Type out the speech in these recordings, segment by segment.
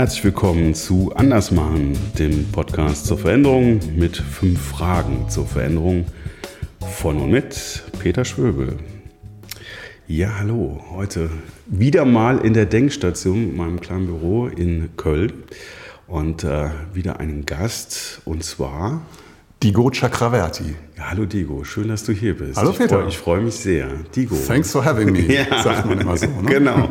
Herzlich willkommen zu Andersmachen, dem Podcast zur Veränderung mit fünf Fragen zur Veränderung. Von und mit Peter Schwöbel. Ja, hallo, heute wieder mal in der Denkstation, meinem kleinen Büro in Köln. Und äh, wieder einen Gast und zwar Digo Chakraverti. Ja, hallo Digo, schön, dass du hier bist. Hallo Peter. Ich freue freu mich sehr. Digo. Thanks for having me, ja. sagt man immer so. Ne? Genau.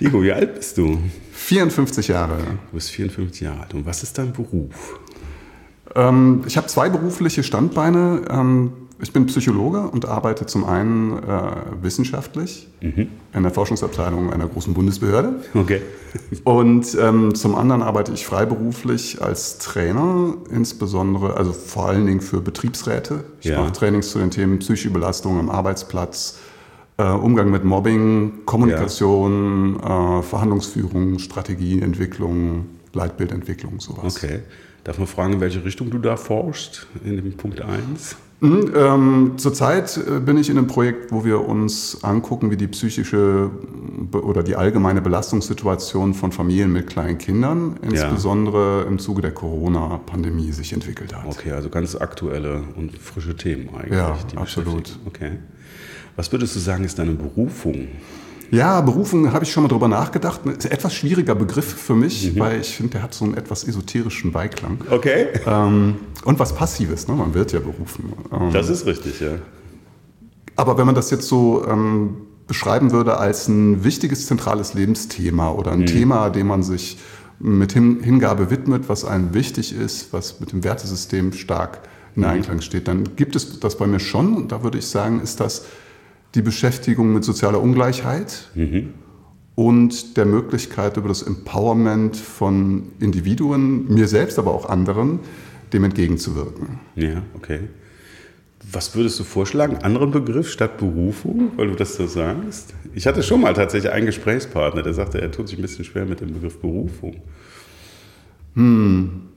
Digo, wie alt bist du? 54 Jahre. Du bist 54 Jahre alt. Und was ist dein Beruf? Ähm, ich habe zwei berufliche Standbeine. Ähm, ich bin Psychologe und arbeite zum einen äh, wissenschaftlich mhm. in der Forschungsabteilung einer großen Bundesbehörde. Okay. Und ähm, zum anderen arbeite ich freiberuflich als Trainer, insbesondere, also vor allen Dingen für Betriebsräte. Ich ja. mache Trainings zu den Themen psychische Belastung am Arbeitsplatz, äh, Umgang mit Mobbing, Kommunikation, ja. äh, Verhandlungsführung, Strategieentwicklung, Leitbildentwicklung, sowas. Okay. Darf man fragen, in welche Richtung du da forschst, in dem Punkt 1? Mhm, ähm, zurzeit äh, bin ich in einem Projekt, wo wir uns angucken, wie die psychische oder die allgemeine Belastungssituation von Familien mit kleinen Kindern, insbesondere ja. im Zuge der Corona-Pandemie, sich entwickelt hat. Okay, also ganz aktuelle und frische Themen eigentlich. Ja, absolut. Okay. Was würdest du sagen, ist deine Berufung? Ja, Berufung habe ich schon mal drüber nachgedacht. Ist ein etwas schwieriger Begriff für mich, mhm. weil ich finde, der hat so einen etwas esoterischen Beiklang. Okay. Ähm, und was Passives, ne? man wird ja berufen. Ähm, das ist richtig, ja. Aber wenn man das jetzt so ähm, beschreiben würde als ein wichtiges zentrales Lebensthema oder ein mhm. Thema, dem man sich mit Hingabe widmet, was einem wichtig ist, was mit dem Wertesystem stark in mhm. Einklang steht, dann gibt es das bei mir schon. Und da würde ich sagen, ist das die Beschäftigung mit sozialer Ungleichheit mhm. und der Möglichkeit über das Empowerment von Individuen, mir selbst, aber auch anderen, dem entgegenzuwirken. Ja, okay. Was würdest du vorschlagen? Anderen Begriff statt Berufung, weil du das so sagst? Ich hatte schon mal tatsächlich einen Gesprächspartner, der sagte, er tut sich ein bisschen schwer mit dem Begriff Berufung. Hm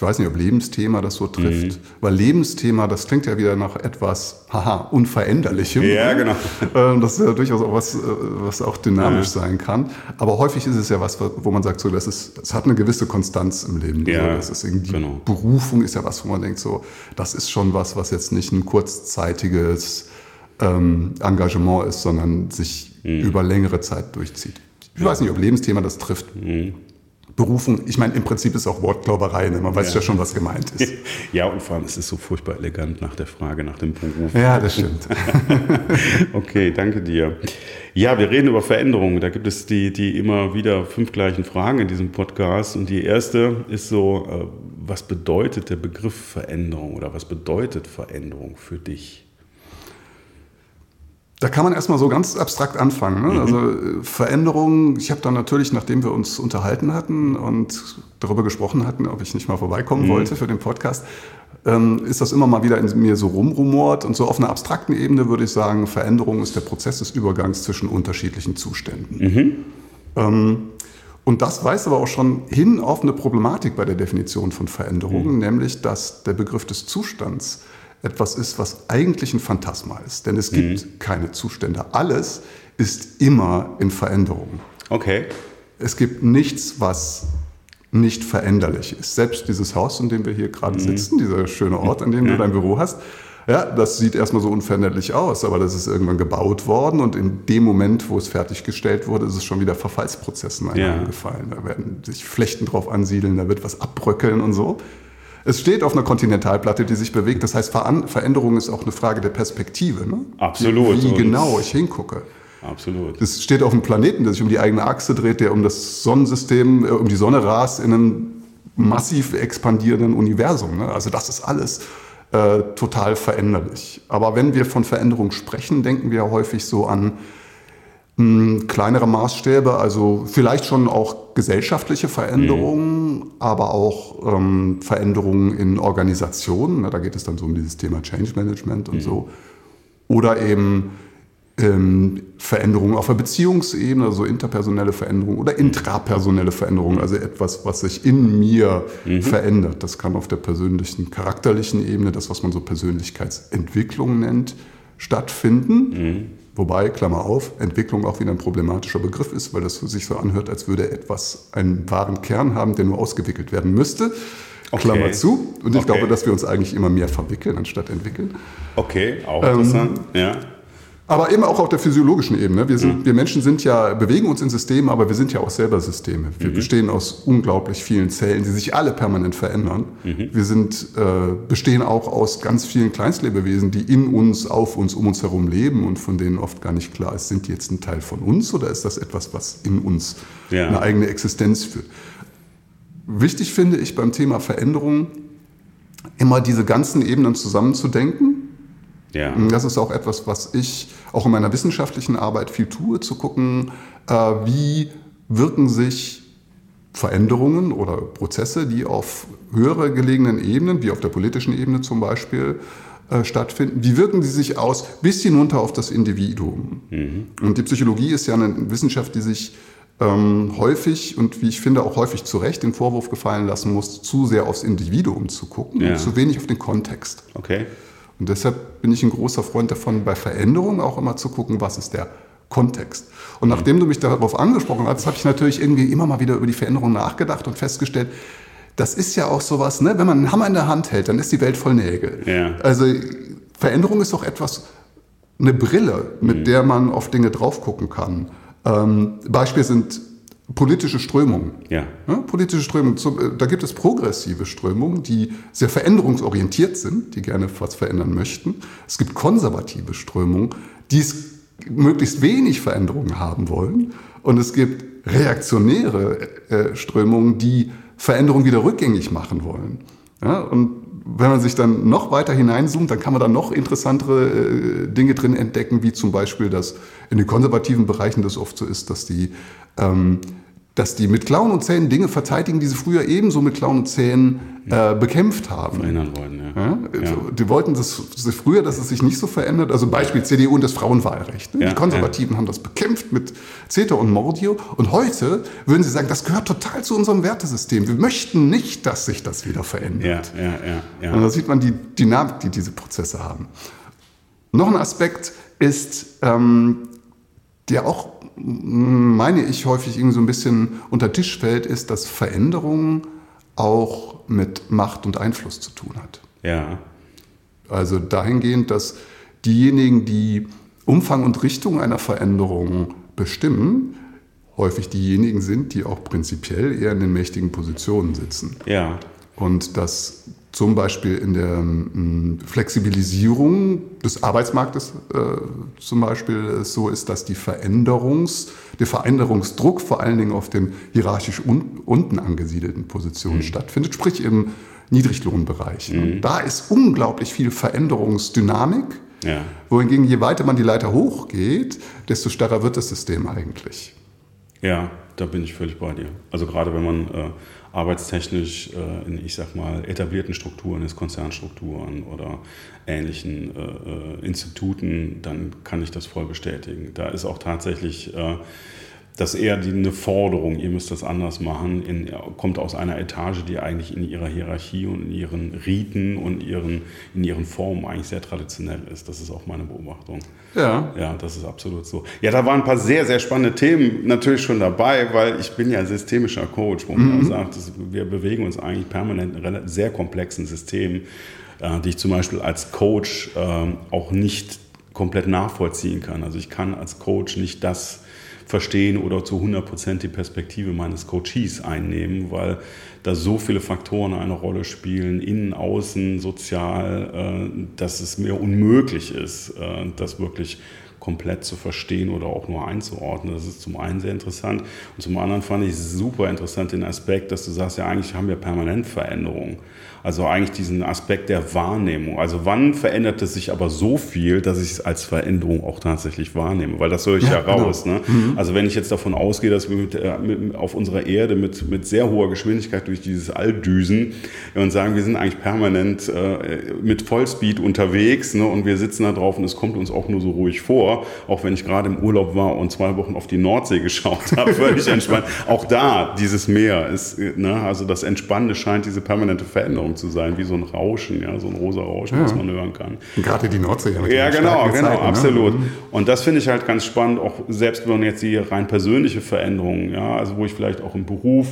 ich weiß nicht, ob Lebensthema das so trifft, mhm. weil Lebensthema, das klingt ja wieder nach etwas, haha, unveränderlichem. Ja, genau. Ähm, das ist ja durchaus auch was, äh, was auch dynamisch ja. sein kann. Aber häufig ist es ja was, wo man sagt, so, das ist, es hat eine gewisse Konstanz im Leben. Ja, das ist irgendwie, genau. Berufung ist ja was, wo man denkt, so, das ist schon was, was jetzt nicht ein kurzzeitiges ähm, Engagement ist, sondern sich mhm. über längere Zeit durchzieht. Ich ja. weiß nicht, ob Lebensthema das trifft. Mhm. Berufung, ich meine, im Prinzip ist auch Wortglauberei, ne? man weiß ja. ja. schon, was gemeint ist. Ja, und vor allem ist es so furchtbar elegant nach der Frage nach dem Beruf. Ja, das stimmt. okay, danke dir. Ja, wir reden über Veränderungen. Da gibt es die, die immer wieder fünf gleichen Fragen in diesem Podcast. Und die erste ist so, äh, was bedeutet der Begriff Veränderung oder was bedeutet Veränderung für dich? Da kann man erstmal so ganz abstrakt anfangen. Ne? Mhm. Also äh, Veränderungen, ich habe dann natürlich, nachdem wir uns unterhalten hatten und darüber gesprochen hatten, ob ich nicht mal vorbeikommen mhm. wollte für den Podcast, ähm, ist das immer mal wieder in mir so rumrumort. Und so auf einer abstrakten Ebene würde ich sagen, Veränderung ist der Prozess des Übergangs zwischen unterschiedlichen Zuständen. Mhm. Ähm, und das weist aber auch schon hin auf eine Problematik bei der Definition von Veränderungen, mhm. nämlich dass der Begriff des Zustands etwas ist, was eigentlich ein Phantasma ist. Denn es gibt mhm. keine Zustände. Alles ist immer in Veränderung. Okay. Es gibt nichts, was nicht veränderlich ist. Selbst dieses Haus, in dem wir hier gerade mhm. sitzen, dieser schöne Ort, an dem ja. du dein Büro hast, ja, das sieht erstmal so unveränderlich aus, aber das ist irgendwann gebaut worden und in dem Moment, wo es fertiggestellt wurde, ist es schon wieder Verfallsprozessen eingefallen. Ja. Da werden sich Flechten drauf ansiedeln, da wird was abbröckeln und so. Es steht auf einer Kontinentalplatte, die sich bewegt. Das heißt, Veränderung ist auch eine Frage der Perspektive. Ne? Absolut. Wie, wie genau ich hingucke. Absolut. Es steht auf einem Planeten, der sich um die eigene Achse dreht, der um das Sonnensystem, äh, um die Sonne rast in einem massiv expandierenden Universum. Ne? Also das ist alles äh, total veränderlich. Aber wenn wir von Veränderung sprechen, denken wir häufig so an hm, kleinere Maßstäbe, also vielleicht schon auch gesellschaftliche Veränderungen, mhm. aber auch ähm, Veränderungen in Organisationen. da geht es dann so um dieses Thema Change Management und mhm. so. Oder eben ähm, Veränderungen auf der Beziehungsebene, also interpersonelle Veränderungen oder intrapersonelle Veränderungen, also etwas, was sich in mir mhm. verändert. Das kann auf der persönlichen, charakterlichen Ebene, das, was man so Persönlichkeitsentwicklung nennt, stattfinden. Wobei, Klammer auf, Entwicklung auch wieder ein problematischer Begriff ist, weil das sich so anhört, als würde etwas einen wahren Kern haben, der nur ausgewickelt werden müsste. Okay. Klammer zu. Und ich okay. glaube, dass wir uns eigentlich immer mehr verwickeln, anstatt entwickeln. Okay, auch interessant. Ähm, ja. Aber eben auch auf der physiologischen Ebene. Wir, sind, mhm. wir Menschen sind ja, bewegen uns in Systemen, aber wir sind ja auch selber Systeme. Wir mhm. bestehen aus unglaublich vielen Zellen, die sich alle permanent verändern. Mhm. Wir sind, äh, bestehen auch aus ganz vielen Kleinstlebewesen, die in uns, auf uns, um uns herum leben und von denen oft gar nicht klar ist, sind die jetzt ein Teil von uns oder ist das etwas, was in uns ja. eine eigene Existenz führt. Wichtig finde ich beim Thema Veränderung, immer diese ganzen Ebenen zusammenzudenken ja. Das ist auch etwas, was ich auch in meiner wissenschaftlichen Arbeit viel tue, zu gucken, äh, wie wirken sich Veränderungen oder Prozesse, die auf höhere gelegenen Ebenen, wie auf der politischen Ebene zum Beispiel, äh, stattfinden, wie wirken die sich aus bis hinunter auf das Individuum. Mhm. Und die Psychologie ist ja eine Wissenschaft, die sich ähm, häufig und wie ich finde auch häufig zu Recht den Vorwurf gefallen lassen muss, zu sehr aufs Individuum zu gucken ja. und zu wenig auf den Kontext. Okay. Und deshalb bin ich ein großer Freund davon, bei Veränderungen auch immer zu gucken, was ist der Kontext. Und nachdem du mich darauf angesprochen hast, habe ich natürlich irgendwie immer mal wieder über die Veränderung nachgedacht und festgestellt, das ist ja auch sowas, ne? wenn man einen Hammer in der Hand hält, dann ist die Welt voll Nägel. Ja. Also Veränderung ist doch etwas, eine Brille, mit mhm. der man auf Dinge drauf gucken kann. Ähm, Beispiel sind politische Strömungen. Ja. ja politische Strömungen. Äh, da gibt es progressive Strömungen, die sehr veränderungsorientiert sind, die gerne was verändern möchten. Es gibt konservative Strömungen, die es möglichst wenig Veränderungen haben wollen. Und es gibt reaktionäre äh, Strömungen, die Veränderungen wieder rückgängig machen wollen. Ja, und wenn man sich dann noch weiter hineinzoomt, dann kann man da noch interessantere äh, Dinge drin entdecken, wie zum Beispiel, dass in den konservativen Bereichen das oft so ist, dass die ähm, dass die mit Klauen und Zähnen Dinge verteidigen, die sie früher ebenso mit Klauen und Zähnen äh, bekämpft haben. Verhindern wollten, ja. ja. ja. Die wollten das, das, früher, dass es sich nicht so verändert. Also Beispiel CDU und das Frauenwahlrecht. Ne? Ja, die Konservativen haben das bekämpft mit CETA und Mordio. Und heute würden sie sagen, das gehört total zu unserem Wertesystem. Wir möchten nicht, dass sich das wieder verändert. Ja, ja, ja. Und da sieht man die Dynamik, die diese Prozesse haben. Noch ein Aspekt ist, ähm, der auch meine ich, häufig irgendwie so ein bisschen unter Tisch fällt, ist, dass Veränderung auch mit Macht und Einfluss zu tun hat. Ja. Also dahingehend, dass diejenigen, die Umfang und Richtung einer Veränderung bestimmen, häufig diejenigen sind, die auch prinzipiell eher in den mächtigen Positionen sitzen. Ja. Und dass zum Beispiel in der ähm, Flexibilisierung des Arbeitsmarktes äh, zum Beispiel so ist, dass die Veränderungs, der Veränderungsdruck vor allen Dingen auf den hierarchisch un unten angesiedelten Positionen mhm. stattfindet, sprich im Niedriglohnbereich. Mhm. Da ist unglaublich viel Veränderungsdynamik. Ja. Wohingegen, je weiter man die Leiter hochgeht, desto stärker wird das System eigentlich. Ja, da bin ich völlig bei dir. Also gerade wenn man äh, arbeitstechnisch äh, in, ich sag mal, etablierten Strukturen ist, Konzernstrukturen oder ähnlichen äh, äh, Instituten, dann kann ich das voll bestätigen. Da ist auch tatsächlich äh, das eher die, eine Forderung, ihr müsst das anders machen, in, kommt aus einer Etage, die eigentlich in ihrer Hierarchie und in ihren Riten und ihren, in ihren Formen eigentlich sehr traditionell ist. Das ist auch meine Beobachtung. Ja. Ja, das ist absolut so. Ja, da waren ein paar sehr, sehr spannende Themen natürlich schon dabei, weil ich bin ja systemischer Coach, wo man mhm. sagt, wir bewegen uns eigentlich permanent in sehr komplexen Systemen, äh, die ich zum Beispiel als Coach äh, auch nicht komplett nachvollziehen kann. Also ich kann als Coach nicht das verstehen oder zu 100% die Perspektive meines Coaches einnehmen, weil da so viele Faktoren eine Rolle spielen, innen, außen, sozial, äh, dass es mir unmöglich ist, äh, das wirklich komplett zu verstehen oder auch nur einzuordnen. Das ist zum einen sehr interessant und zum anderen fand ich super interessant den Aspekt, dass du sagst, ja eigentlich haben wir permanent Veränderungen. Also eigentlich diesen Aspekt der Wahrnehmung. Also wann verändert es sich aber so viel, dass ich es als Veränderung auch tatsächlich wahrnehme? Weil das höre ich ja, ja raus. Genau. Ne? Mhm. Also wenn ich jetzt davon ausgehe, dass wir mit, äh, mit, auf unserer Erde mit, mit sehr hoher Geschwindigkeit durch dieses All düsen und sagen, wir sind eigentlich permanent äh, mit Vollspeed unterwegs ne? und wir sitzen da drauf und es kommt uns auch nur so ruhig vor, auch wenn ich gerade im Urlaub war und zwei Wochen auf die Nordsee geschaut habe, völlig entspannt. Auch da, dieses Meer ist, ne? also das Entspannende scheint diese permanente Veränderung zu sein, wie so ein Rauschen, ja, so ein rosa Rauschen, ja. was man hören kann. Und gerade die Nordsee. Ja, ja genau, genau, Zeiten, ne? absolut. Ne? Und das finde ich halt ganz spannend, auch selbst wenn jetzt die rein persönliche Veränderung, ja, also wo ich vielleicht auch im Beruf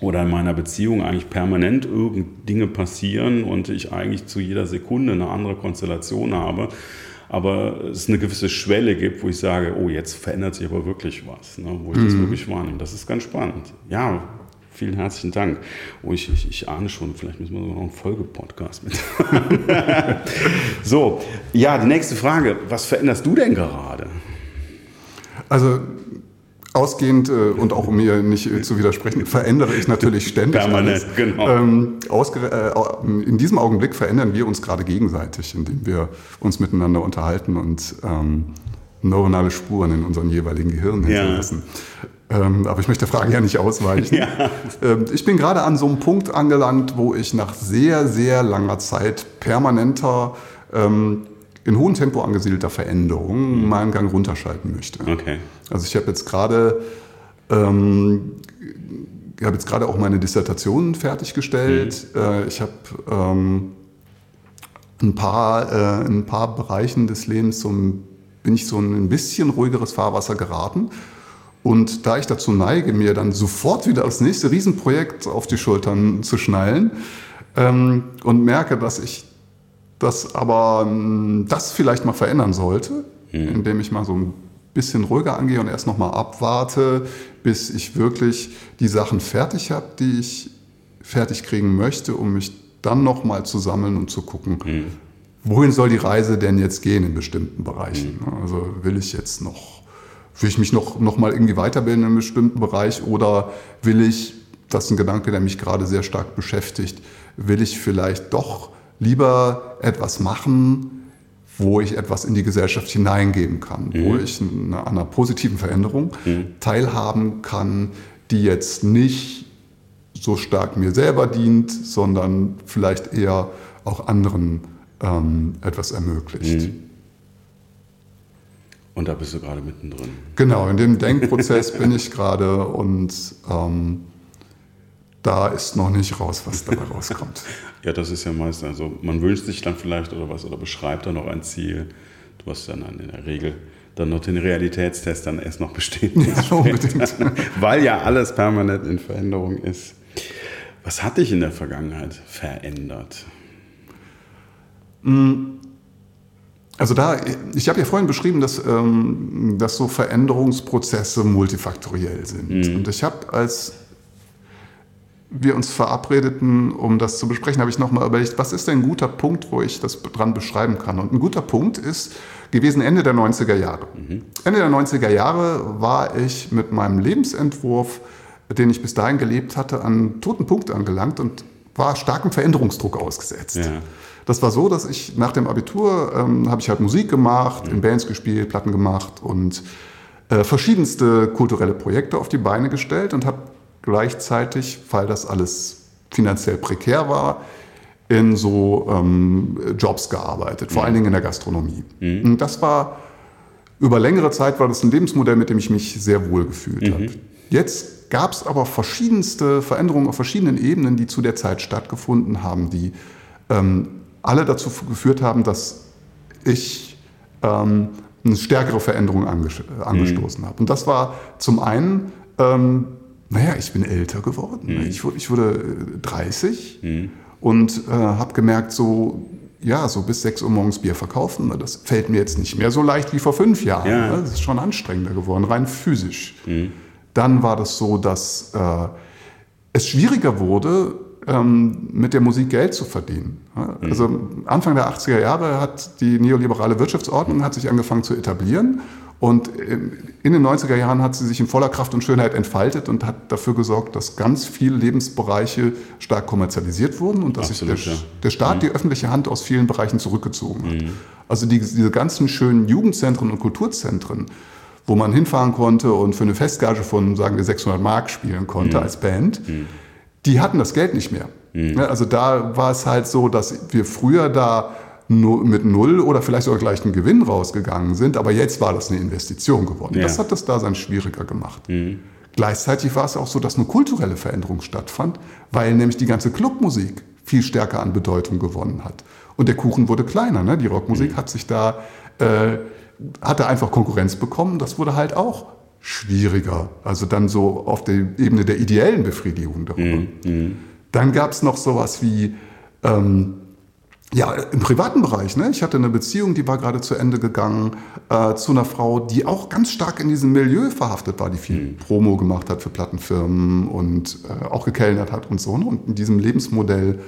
oder in meiner Beziehung eigentlich permanent irgend Dinge passieren und ich eigentlich zu jeder Sekunde eine andere Konstellation habe, aber es eine gewisse Schwelle gibt, wo ich sage, oh, jetzt verändert sich aber wirklich was, ne, wo ich mhm. das wirklich wahrnehme. Das ist ganz spannend. Ja, vielen herzlichen Dank. Oh, ich, ich, ich ahne schon, vielleicht müssen wir noch einen Folgepodcast mit. so, ja, die nächste Frage. Was veränderst du denn gerade? Also Ausgehend äh, und auch um mir nicht äh, zu widersprechen, verändere ich natürlich ständig. Permanent, alles. genau. Ähm, äh, in diesem Augenblick verändern wir uns gerade gegenseitig, indem wir uns miteinander unterhalten und ähm, neuronale Spuren in unseren jeweiligen Gehirnen hinterlassen. Ja. Ähm, aber ich möchte der Frage ja nicht ausweichen. Ja. Ähm, ich bin gerade an so einem Punkt angelangt, wo ich nach sehr, sehr langer Zeit permanenter ähm, in hohem Tempo angesiedelter Veränderungen mhm. meinen Gang runterschalten möchte. Okay. Also ich habe jetzt gerade ähm, ich habe jetzt gerade auch meine Dissertation fertiggestellt. Mhm. Äh, ich habe ähm, ein paar, äh, ein paar Bereichen des Lebens so ein, bin ich so ein bisschen ruhigeres Fahrwasser geraten. Und da ich dazu neige, mir dann sofort wieder das nächste Riesenprojekt auf die Schultern zu schnallen ähm, und merke, dass ich das aber hm, das vielleicht mal verändern sollte, mhm. indem ich mal so ein bisschen ruhiger angehe und erst noch mal abwarte, bis ich wirklich die Sachen fertig habe, die ich fertig kriegen möchte, um mich dann noch mal zu sammeln und zu gucken, mhm. wohin soll die Reise denn jetzt gehen in bestimmten Bereichen. Mhm. Also will ich jetzt noch, will ich mich noch, noch mal irgendwie weiterbilden in einem bestimmten Bereich oder will ich, das ist ein Gedanke, der mich gerade sehr stark beschäftigt, will ich vielleicht doch lieber etwas machen, wo ich etwas in die Gesellschaft hineingeben kann, mhm. wo ich an einer positiven Veränderung mhm. teilhaben kann, die jetzt nicht so stark mir selber dient, sondern vielleicht eher auch anderen ähm, etwas ermöglicht. Mhm. Und da bist du gerade mittendrin. Genau, in dem Denkprozess bin ich gerade und ähm, da ist noch nicht raus, was dabei rauskommt. ja, das ist ja meist, also man wünscht sich dann vielleicht oder was oder beschreibt dann noch ein Ziel. Du hast dann in der Regel dann noch den Realitätstest dann erst noch bestehen. Ja, unbedingt. Weil ja alles permanent in Veränderung ist. Was hat dich in der Vergangenheit verändert? Mm, also da, ich habe ja vorhin beschrieben, dass, ähm, dass so Veränderungsprozesse multifaktoriell sind. Mhm. Und ich habe als wir uns verabredeten, um das zu besprechen, habe ich nochmal überlegt, was ist denn ein guter Punkt, wo ich das dran beschreiben kann. Und ein guter Punkt ist gewesen Ende der 90er Jahre. Mhm. Ende der 90er Jahre war ich mit meinem Lebensentwurf, den ich bis dahin gelebt hatte, an einen toten Punkt angelangt und war starkem Veränderungsdruck ausgesetzt. Ja. Das war so, dass ich nach dem Abitur ähm, habe ich halt Musik gemacht, mhm. in Bands gespielt, Platten gemacht und äh, verschiedenste kulturelle Projekte auf die Beine gestellt und habe gleichzeitig, weil das alles finanziell prekär war, in so ähm, Jobs gearbeitet, vor mhm. allen Dingen in der Gastronomie. Mhm. Und das war über längere Zeit war das ein Lebensmodell, mit dem ich mich sehr wohl gefühlt mhm. habe. Jetzt gab es aber verschiedenste Veränderungen auf verschiedenen Ebenen, die zu der Zeit stattgefunden haben, die ähm, alle dazu geführt haben, dass ich ähm, eine stärkere Veränderung angestoßen mhm. habe. Und das war zum einen ähm, naja, ich bin älter geworden. Mhm. Ich, wurde, ich wurde 30 mhm. und äh, habe gemerkt, so, ja, so bis 6 Uhr morgens Bier verkaufen, das fällt mir jetzt nicht mehr so leicht wie vor fünf Jahren. Ja. Ne? Das ist schon anstrengender geworden, rein physisch. Mhm. Dann war das so, dass äh, es schwieriger wurde, ähm, mit der Musik Geld zu verdienen. Mhm. Also Anfang der 80er Jahre hat die neoliberale Wirtschaftsordnung hat sich angefangen zu etablieren und in den 90er Jahren hat sie sich in voller Kraft und Schönheit entfaltet und hat dafür gesorgt, dass ganz viele Lebensbereiche stark kommerzialisiert wurden und dass Absolut, sich der, ja. der Staat mhm. die öffentliche Hand aus vielen Bereichen zurückgezogen hat. Mhm. Also die, diese ganzen schönen Jugendzentren und Kulturzentren, wo man hinfahren konnte und für eine Festgage von, sagen wir, 600 Mark spielen konnte mhm. als Band, mhm. die hatten das Geld nicht mehr. Mhm. Also da war es halt so, dass wir früher da mit null oder vielleicht sogar gleich einen Gewinn rausgegangen sind, aber jetzt war das eine Investition geworden. Ja. Das hat das Dasein schwieriger gemacht. Mhm. Gleichzeitig war es auch so, dass eine kulturelle Veränderung stattfand, weil nämlich die ganze Clubmusik viel stärker an Bedeutung gewonnen hat. Und der Kuchen wurde kleiner. Ne? Die Rockmusik mhm. hat sich da, äh, hatte einfach Konkurrenz bekommen. Das wurde halt auch schwieriger. Also dann so auf der Ebene der ideellen Befriedigung darüber. Mhm. mhm. Dann gab es noch sowas wie, ähm, ja, im privaten Bereich. Ne? Ich hatte eine Beziehung, die war gerade zu Ende gegangen äh, zu einer Frau, die auch ganz stark in diesem Milieu verhaftet war, die viel mhm. Promo gemacht hat für Plattenfirmen und äh, auch gekellnert hat und so. Ne? Und in diesem Lebensmodell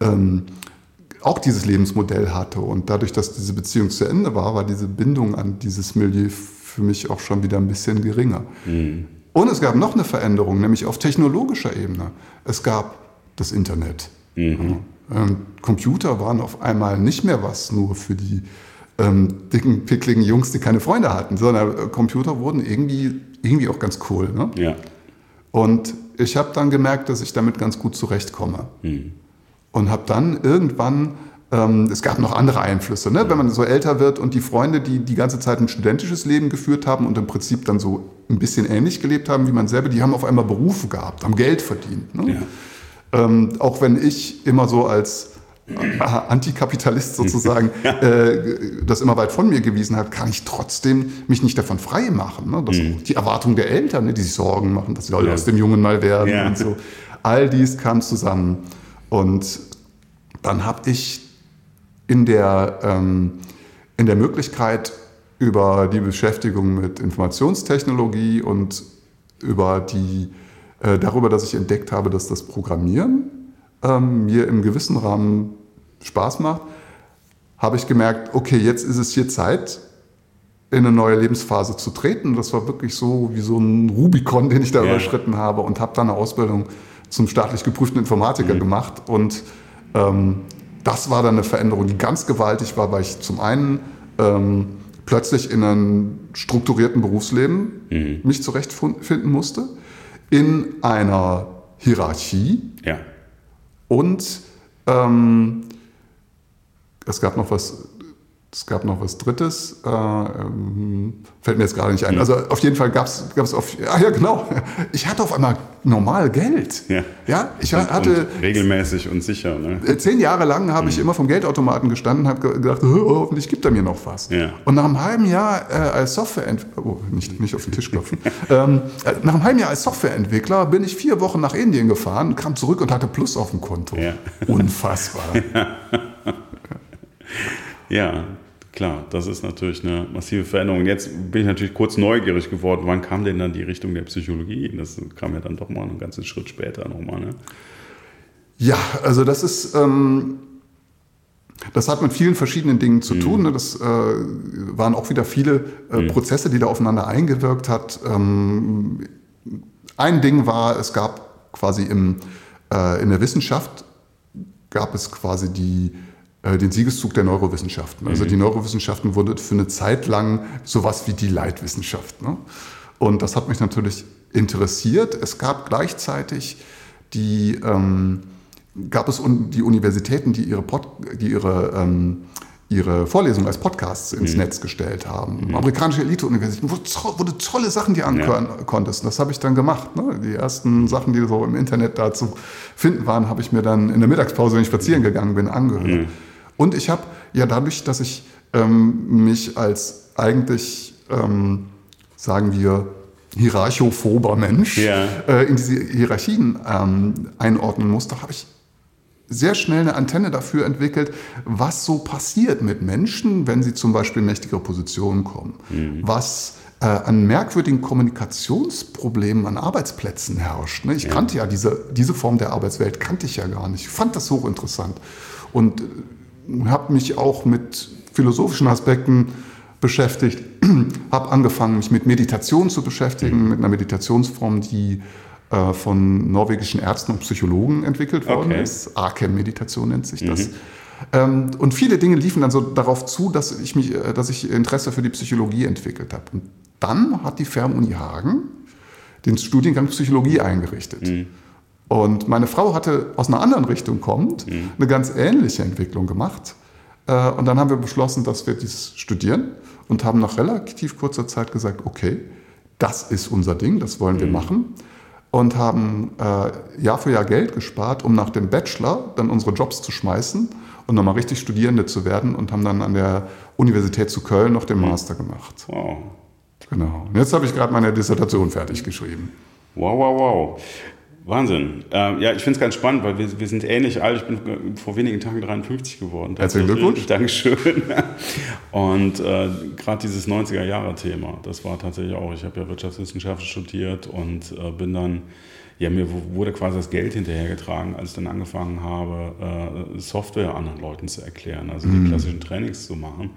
ähm, auch dieses Lebensmodell hatte. Und dadurch, dass diese Beziehung zu Ende war, war diese Bindung an dieses Milieu für mich auch schon wieder ein bisschen geringer. Mhm. Und es gab noch eine Veränderung, nämlich auf technologischer Ebene. Es gab das Internet. Mhm. Ähm, Computer waren auf einmal nicht mehr was nur für die ähm, dicken, pickligen Jungs, die keine Freunde hatten, sondern äh, Computer wurden irgendwie, irgendwie auch ganz cool. Ne? Ja. Und ich habe dann gemerkt, dass ich damit ganz gut zurechtkomme. Mhm. Und habe dann irgendwann, ähm, es gab noch andere Einflüsse, ne? wenn man so älter wird und die Freunde, die die ganze Zeit ein studentisches Leben geführt haben und im Prinzip dann so ein bisschen ähnlich gelebt haben wie man selber, die haben auf einmal Berufe gehabt, haben Geld verdient. Ne? Ja. Ähm, auch wenn ich immer so als äh, Antikapitalist sozusagen äh, das immer weit von mir gewiesen hat, kann ich trotzdem mich nicht davon frei machen. Ne? Mhm. Die Erwartung der Eltern, ne, die sich Sorgen machen, dass sie ja. aus dem Jungen mal werden ja. und so. All dies kam zusammen. Und dann habe ich in der, ähm, in der Möglichkeit, über die Beschäftigung mit Informationstechnologie und über die äh, darüber, dass ich entdeckt habe, dass das Programmieren ähm, mir im gewissen Rahmen Spaß macht, habe ich gemerkt, okay, jetzt ist es hier Zeit, in eine neue Lebensphase zu treten. Das war wirklich so wie so ein Rubikon, den ich da ja. überschritten habe und habe dann eine Ausbildung zum staatlich geprüften Informatiker mhm. gemacht. Und ähm, das war dann eine Veränderung, die ganz gewaltig war, weil ich zum einen ähm, plötzlich in einem strukturierten Berufsleben mhm. mich zurechtfinden musste in einer Hierarchie. Ja. Und ähm, es gab noch was es gab noch was Drittes, äh, ähm, fällt mir jetzt gerade nicht ein. Also auf jeden Fall gab es auf, ah ja genau, ich hatte auf einmal normal Geld. Ja, ja ich und, hatte... Und regelmäßig und sicher. Ne? Äh, zehn Jahre lang habe mhm. ich immer vom Geldautomaten gestanden und habe gedacht, oh, hoffentlich gibt er mir noch was. Ja. Und nach einem halben Jahr äh, als Softwareentwickler, oh, nicht, nicht auf den Tisch klopfen, ähm, äh, nach einem halben Jahr als Softwareentwickler bin ich vier Wochen nach Indien gefahren, kam zurück und hatte Plus auf dem Konto. Ja. Unfassbar. Ja. Klar, das ist natürlich eine massive Veränderung. Jetzt bin ich natürlich kurz neugierig geworden, wann kam denn dann die Richtung der Psychologie? Das kam ja dann doch mal einen ganzen Schritt später nochmal. Ne? Ja, also das ist, ähm, das hat mit vielen verschiedenen Dingen zu mhm. tun. Ne? Das äh, waren auch wieder viele äh, mhm. Prozesse, die da aufeinander eingewirkt hat. Ähm, ein Ding war, es gab quasi im, äh, in der Wissenschaft gab es quasi die den Siegeszug der Neurowissenschaften. Also mhm. die Neurowissenschaften wurde für eine Zeit lang sowas wie die Leitwissenschaft. Ne? Und das hat mich natürlich interessiert. Es gab gleichzeitig die, ähm, gab es die Universitäten, die ihre, Pod, die ihre, ähm, ihre Vorlesungen als Podcasts ins mhm. Netz gestellt haben. Mhm. Amerikanische Elite-Universitäten, wo, wo, du tolle Sachen dir anhören ja. konntest. Das habe ich dann gemacht. Ne? Die ersten Sachen, die so im Internet da zu finden waren, habe ich mir dann in der Mittagspause, wenn ich spazieren gegangen bin, angehört. Mhm. Und ich habe ja dadurch, dass ich ähm, mich als eigentlich, ähm, sagen wir, hierarchophober Mensch ja. äh, in diese Hierarchien ähm, einordnen musste, habe ich sehr schnell eine Antenne dafür entwickelt, was so passiert mit Menschen, wenn sie zum Beispiel in mächtigere Positionen kommen. Mhm. Was äh, an merkwürdigen Kommunikationsproblemen an Arbeitsplätzen herrscht. Ne? Ich ja. kannte ja diese, diese Form der Arbeitswelt, kannte ich ja gar nicht. Ich fand das hochinteressant. Und habe mich auch mit philosophischen Aspekten beschäftigt, habe angefangen, mich mit Meditation zu beschäftigen, mit einer Meditationsform, die äh, von norwegischen Ärzten und Psychologen entwickelt worden okay. ist. Akem-Meditation nennt sich das. Mhm. Ähm, und viele Dinge liefen dann so darauf zu, dass ich, mich, äh, dass ich Interesse für die Psychologie entwickelt habe. Und dann hat die Fernuni Hagen den Studiengang Psychologie eingerichtet. Mhm. Und meine Frau hatte aus einer anderen Richtung kommt mhm. eine ganz ähnliche Entwicklung gemacht. Äh, und dann haben wir beschlossen, dass wir dies studieren und haben nach relativ kurzer Zeit gesagt, okay, das ist unser Ding, das wollen wir mhm. machen. und haben äh, Jahr für Jahr Geld gespart, um nach dem Bachelor dann unsere Jobs zu schmeißen und nochmal richtig Studierende zu werden und haben dann an der Universität zu Köln noch den Master gemacht. Wow. Genau. Und jetzt habe ich gerade meine Dissertation fertig geschrieben. Wow, wow, wow. Wahnsinn. Ähm, ja, ich finde es ganz spannend, weil wir, wir sind ähnlich alt. Ich bin vor wenigen Tagen 53 geworden. Herzlichen Glückwunsch. Dankeschön. Und äh, gerade dieses 90er-Jahre-Thema, das war tatsächlich auch. Ich habe ja Wirtschaftswissenschaften studiert und äh, bin dann, ja, mir wurde quasi das Geld hinterhergetragen, als ich dann angefangen habe, äh, Software anderen Leuten zu erklären, also die klassischen Trainings zu machen.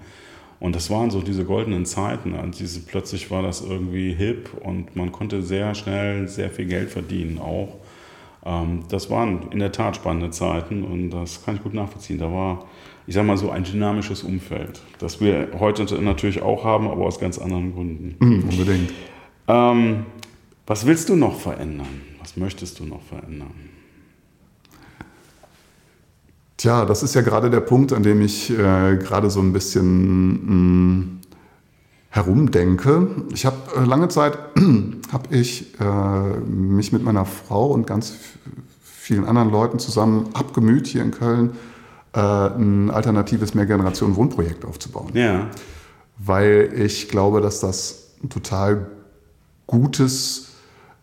Und das waren so diese goldenen Zeiten. Also diese, plötzlich war das irgendwie hip und man konnte sehr schnell sehr viel Geld verdienen auch. Ähm, das waren in der Tat spannende Zeiten und das kann ich gut nachvollziehen. Da war, ich sag mal so, ein dynamisches Umfeld, das wir heute natürlich auch haben, aber aus ganz anderen Gründen. Mhm, unbedingt. Ähm, was willst du noch verändern? Was möchtest du noch verändern? Tja, das ist ja gerade der Punkt, an dem ich äh, gerade so ein bisschen mh, herumdenke. Ich habe äh, lange Zeit habe ich äh, mich mit meiner Frau und ganz vielen anderen Leuten zusammen abgemüht hier in Köln äh, ein alternatives Mehrgenerationen-Wohnprojekt aufzubauen. Ja. Weil ich glaube, dass das ein total gutes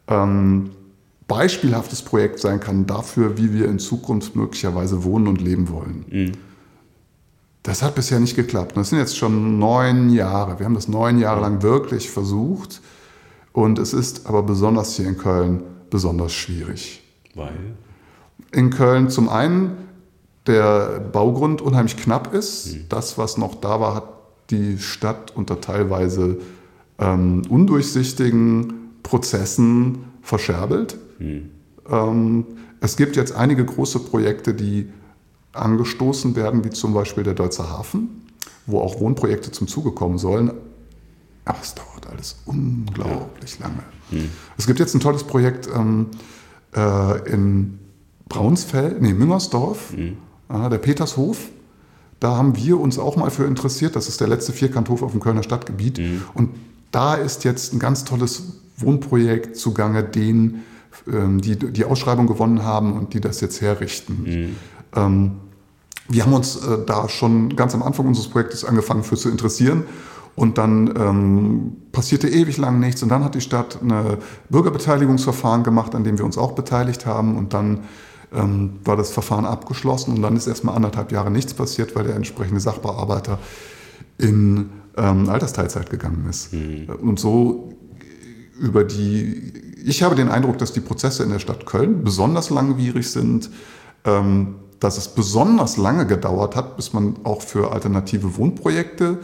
ähm, beispielhaftes Projekt sein kann dafür, wie wir in Zukunft möglicherweise wohnen und leben wollen. Mhm. Das hat bisher nicht geklappt. Das sind jetzt schon neun Jahre. Wir haben das neun Jahre lang wirklich versucht. Und es ist aber besonders hier in Köln besonders schwierig. Weil? In Köln zum einen der Baugrund unheimlich knapp ist. Mhm. Das, was noch da war, hat die Stadt unter teilweise ähm, undurchsichtigen Prozessen verscherbelt. Mhm. Ähm, es gibt jetzt einige große Projekte, die angestoßen werden, wie zum Beispiel der Deutsche Hafen, wo auch Wohnprojekte zum Zuge kommen sollen. Aber es dauert alles unglaublich lange. Mhm. Es gibt jetzt ein tolles Projekt ähm, äh, in Braunsfeld, nee, Müngersdorf, äh, der Petershof. Da haben wir uns auch mal für interessiert. Das ist der letzte Vierkanthof auf dem Kölner Stadtgebiet. Und da ist jetzt ein ganz tolles Wohnprojekt zugange, den, ähm, die die Ausschreibung gewonnen haben und die das jetzt herrichten. Ähm, wir haben uns äh, da schon ganz am Anfang unseres Projektes angefangen für zu interessieren. Und dann ähm, passierte ewig lang nichts. Und dann hat die Stadt ein Bürgerbeteiligungsverfahren gemacht, an dem wir uns auch beteiligt haben. Und dann ähm, war das Verfahren abgeschlossen. Und dann ist erstmal anderthalb Jahre nichts passiert, weil der entsprechende Sachbearbeiter in ähm, Altersteilzeit gegangen ist. Und so über die, ich habe den Eindruck, dass die Prozesse in der Stadt Köln besonders langwierig sind, ähm, dass es besonders lange gedauert hat, bis man auch für alternative Wohnprojekte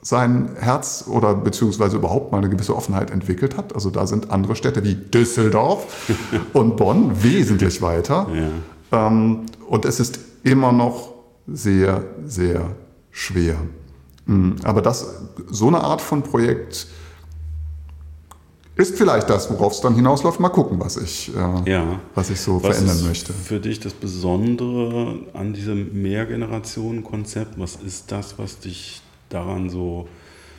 sein Herz oder beziehungsweise überhaupt mal eine gewisse Offenheit entwickelt hat. Also da sind andere Städte wie Düsseldorf und Bonn wesentlich weiter. Ja. Ähm, und es ist immer noch sehr, sehr schwer. Mm, Aber das, so eine Art von Projekt ist vielleicht das, worauf es dann hinausläuft. Mal gucken, was ich, äh, Ja. was ich so Was verändern ist möchte. für dich das Besondere an diesem Mehrgenerationen-Konzept? Was ist das, was dich daran so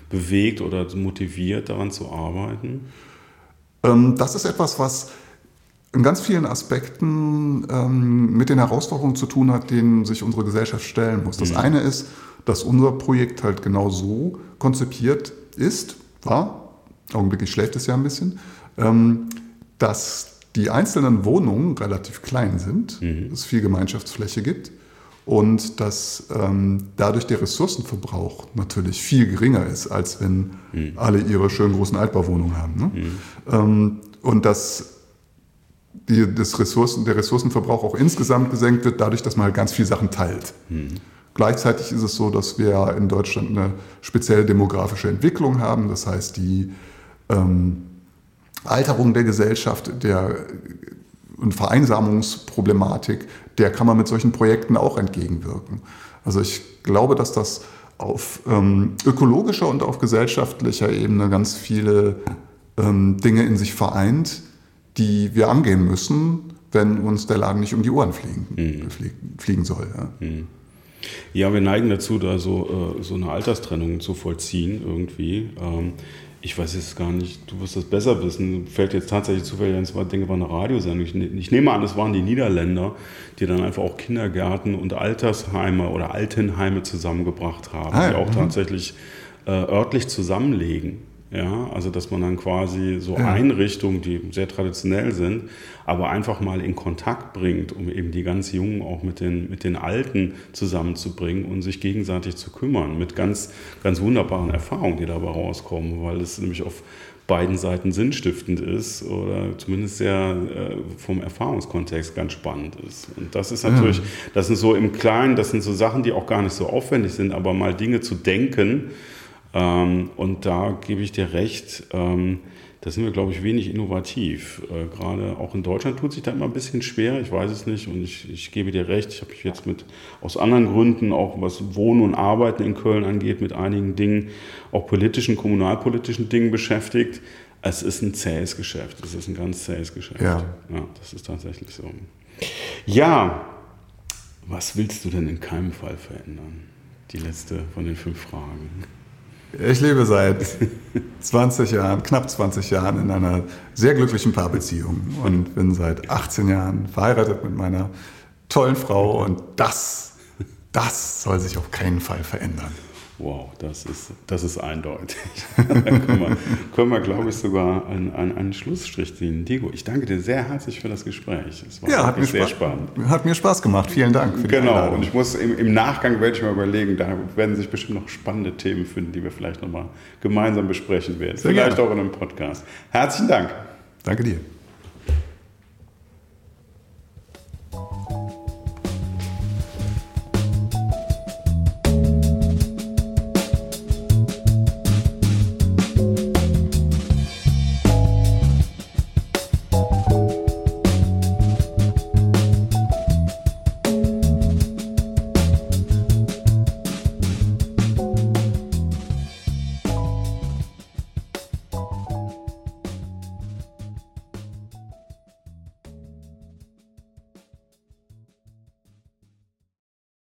bewegt oder motiviert, daran zu arbeiten? Ähm, das ist etwas, was in ganz vielen Aspekten ähm, mit den Herausforderungen zu tun hat, denen sich unsere Gesellschaft stellen muss. Das eine ist, dass unser Projekt halt genau so konzipiert ist, war, augenblicklich schläft es ja ein bisschen, ähm, dass die einzelnen Wohnungen relativ klein sind, es viel Gemeinschaftsfläche gibt und dass ähm, dadurch der Ressourcenverbrauch natürlich viel geringer ist, als wenn alle ihre schönen großen Altbauwohnungen haben. Ne? Ähm, und dass die, das Ressourcen, der Ressourcenverbrauch auch insgesamt gesenkt wird, dadurch, dass man halt ganz viele Sachen teilt. Gleichzeitig ist es so, dass wir in Deutschland eine spezielle demografische Entwicklung haben. Das heißt, die ähm, Alterung der Gesellschaft, der und Vereinsamungsproblematik, der kann man mit solchen Projekten auch entgegenwirken. Also ich glaube, dass das auf ähm, ökologischer und auf gesellschaftlicher Ebene ganz viele ähm, Dinge in sich vereint, die wir angehen müssen, wenn uns der Laden nicht um die Ohren fliegen, fliegen, fliegen soll. Ja. Ja, wir neigen dazu, da so, äh, so eine Alterstrennung zu vollziehen irgendwie. Ähm, Ich weiß jetzt gar nicht, du wirst das besser wissen. Fällt jetzt tatsächlich zufällig ein, ich denke, war eine Radiosendung. Ich, ne-, ich nehme an, es waren die Niederländer, die dann einfach auch Kindergärten und Altersheime oder Altenheime zusammengebracht haben, ah, die auch mhm. tatsächlich äh, örtlich zusammenlegen. Ja, also dass man dann quasi so ja. Einrichtungen, die sehr traditionell sind, aber einfach mal in Kontakt bringt, um eben die ganz Jungen auch mit den, mit den Alten zusammenzubringen und sich gegenseitig zu kümmern, mit ganz, ganz wunderbaren Erfahrungen, die dabei rauskommen, weil es nämlich auf beiden Seiten sinnstiftend ist oder zumindest sehr äh, vom Erfahrungskontext ganz spannend ist. Und das ist natürlich, das sind so im Kleinen, das sind so Sachen, die auch gar nicht so aufwendig sind, aber mal Dinge zu denken, ähm, und da gebe ich dir recht, ähm, da sind wir, glaube ich, wenig innovativ. Äh, gerade auch in Deutschland tut sich da immer ein bisschen schwer, ich weiß es nicht und ich, ich gebe dir recht, ich habe mich jetzt mit aus anderen Gründen, auch was Wohnen und Arbeiten in Köln angeht, mit einigen Dingen, auch politischen, kommunalpolitischen Dingen beschäftigt. Es ist ein zähes Geschäft, es ist ein ganz zähes Geschäft. Ja. ja, das ist tatsächlich so. Ja, was willst du denn in keinem Fall verändern? Die letzte von den fünf Fragen. Ich lebe seit 20 Jahren, knapp 20 Jahren in einer sehr glücklichen Paarbeziehung und bin seit 18 Jahren verheiratet mit meiner tollen Frau und das, das soll sich auf keinen Fall verändern. Wow, das ist, das ist eindeutig. da können wir, können wir glaube ich, sogar einen, einen, einen Schlussstrich ziehen. Diego, ich danke dir sehr herzlich für das Gespräch. Es war ja, hat mir sehr Spaß, spannend. Hat mir Spaß gemacht. Vielen Dank für Genau, Einladung. und ich muss im, im, Nachgang werde ich mal überlegen, da werden sich bestimmt noch spannende Themen finden, die wir vielleicht nochmal gemeinsam besprechen werden. Sehr vielleicht gerne. auch in einem Podcast. Herzlichen Dank. Danke dir.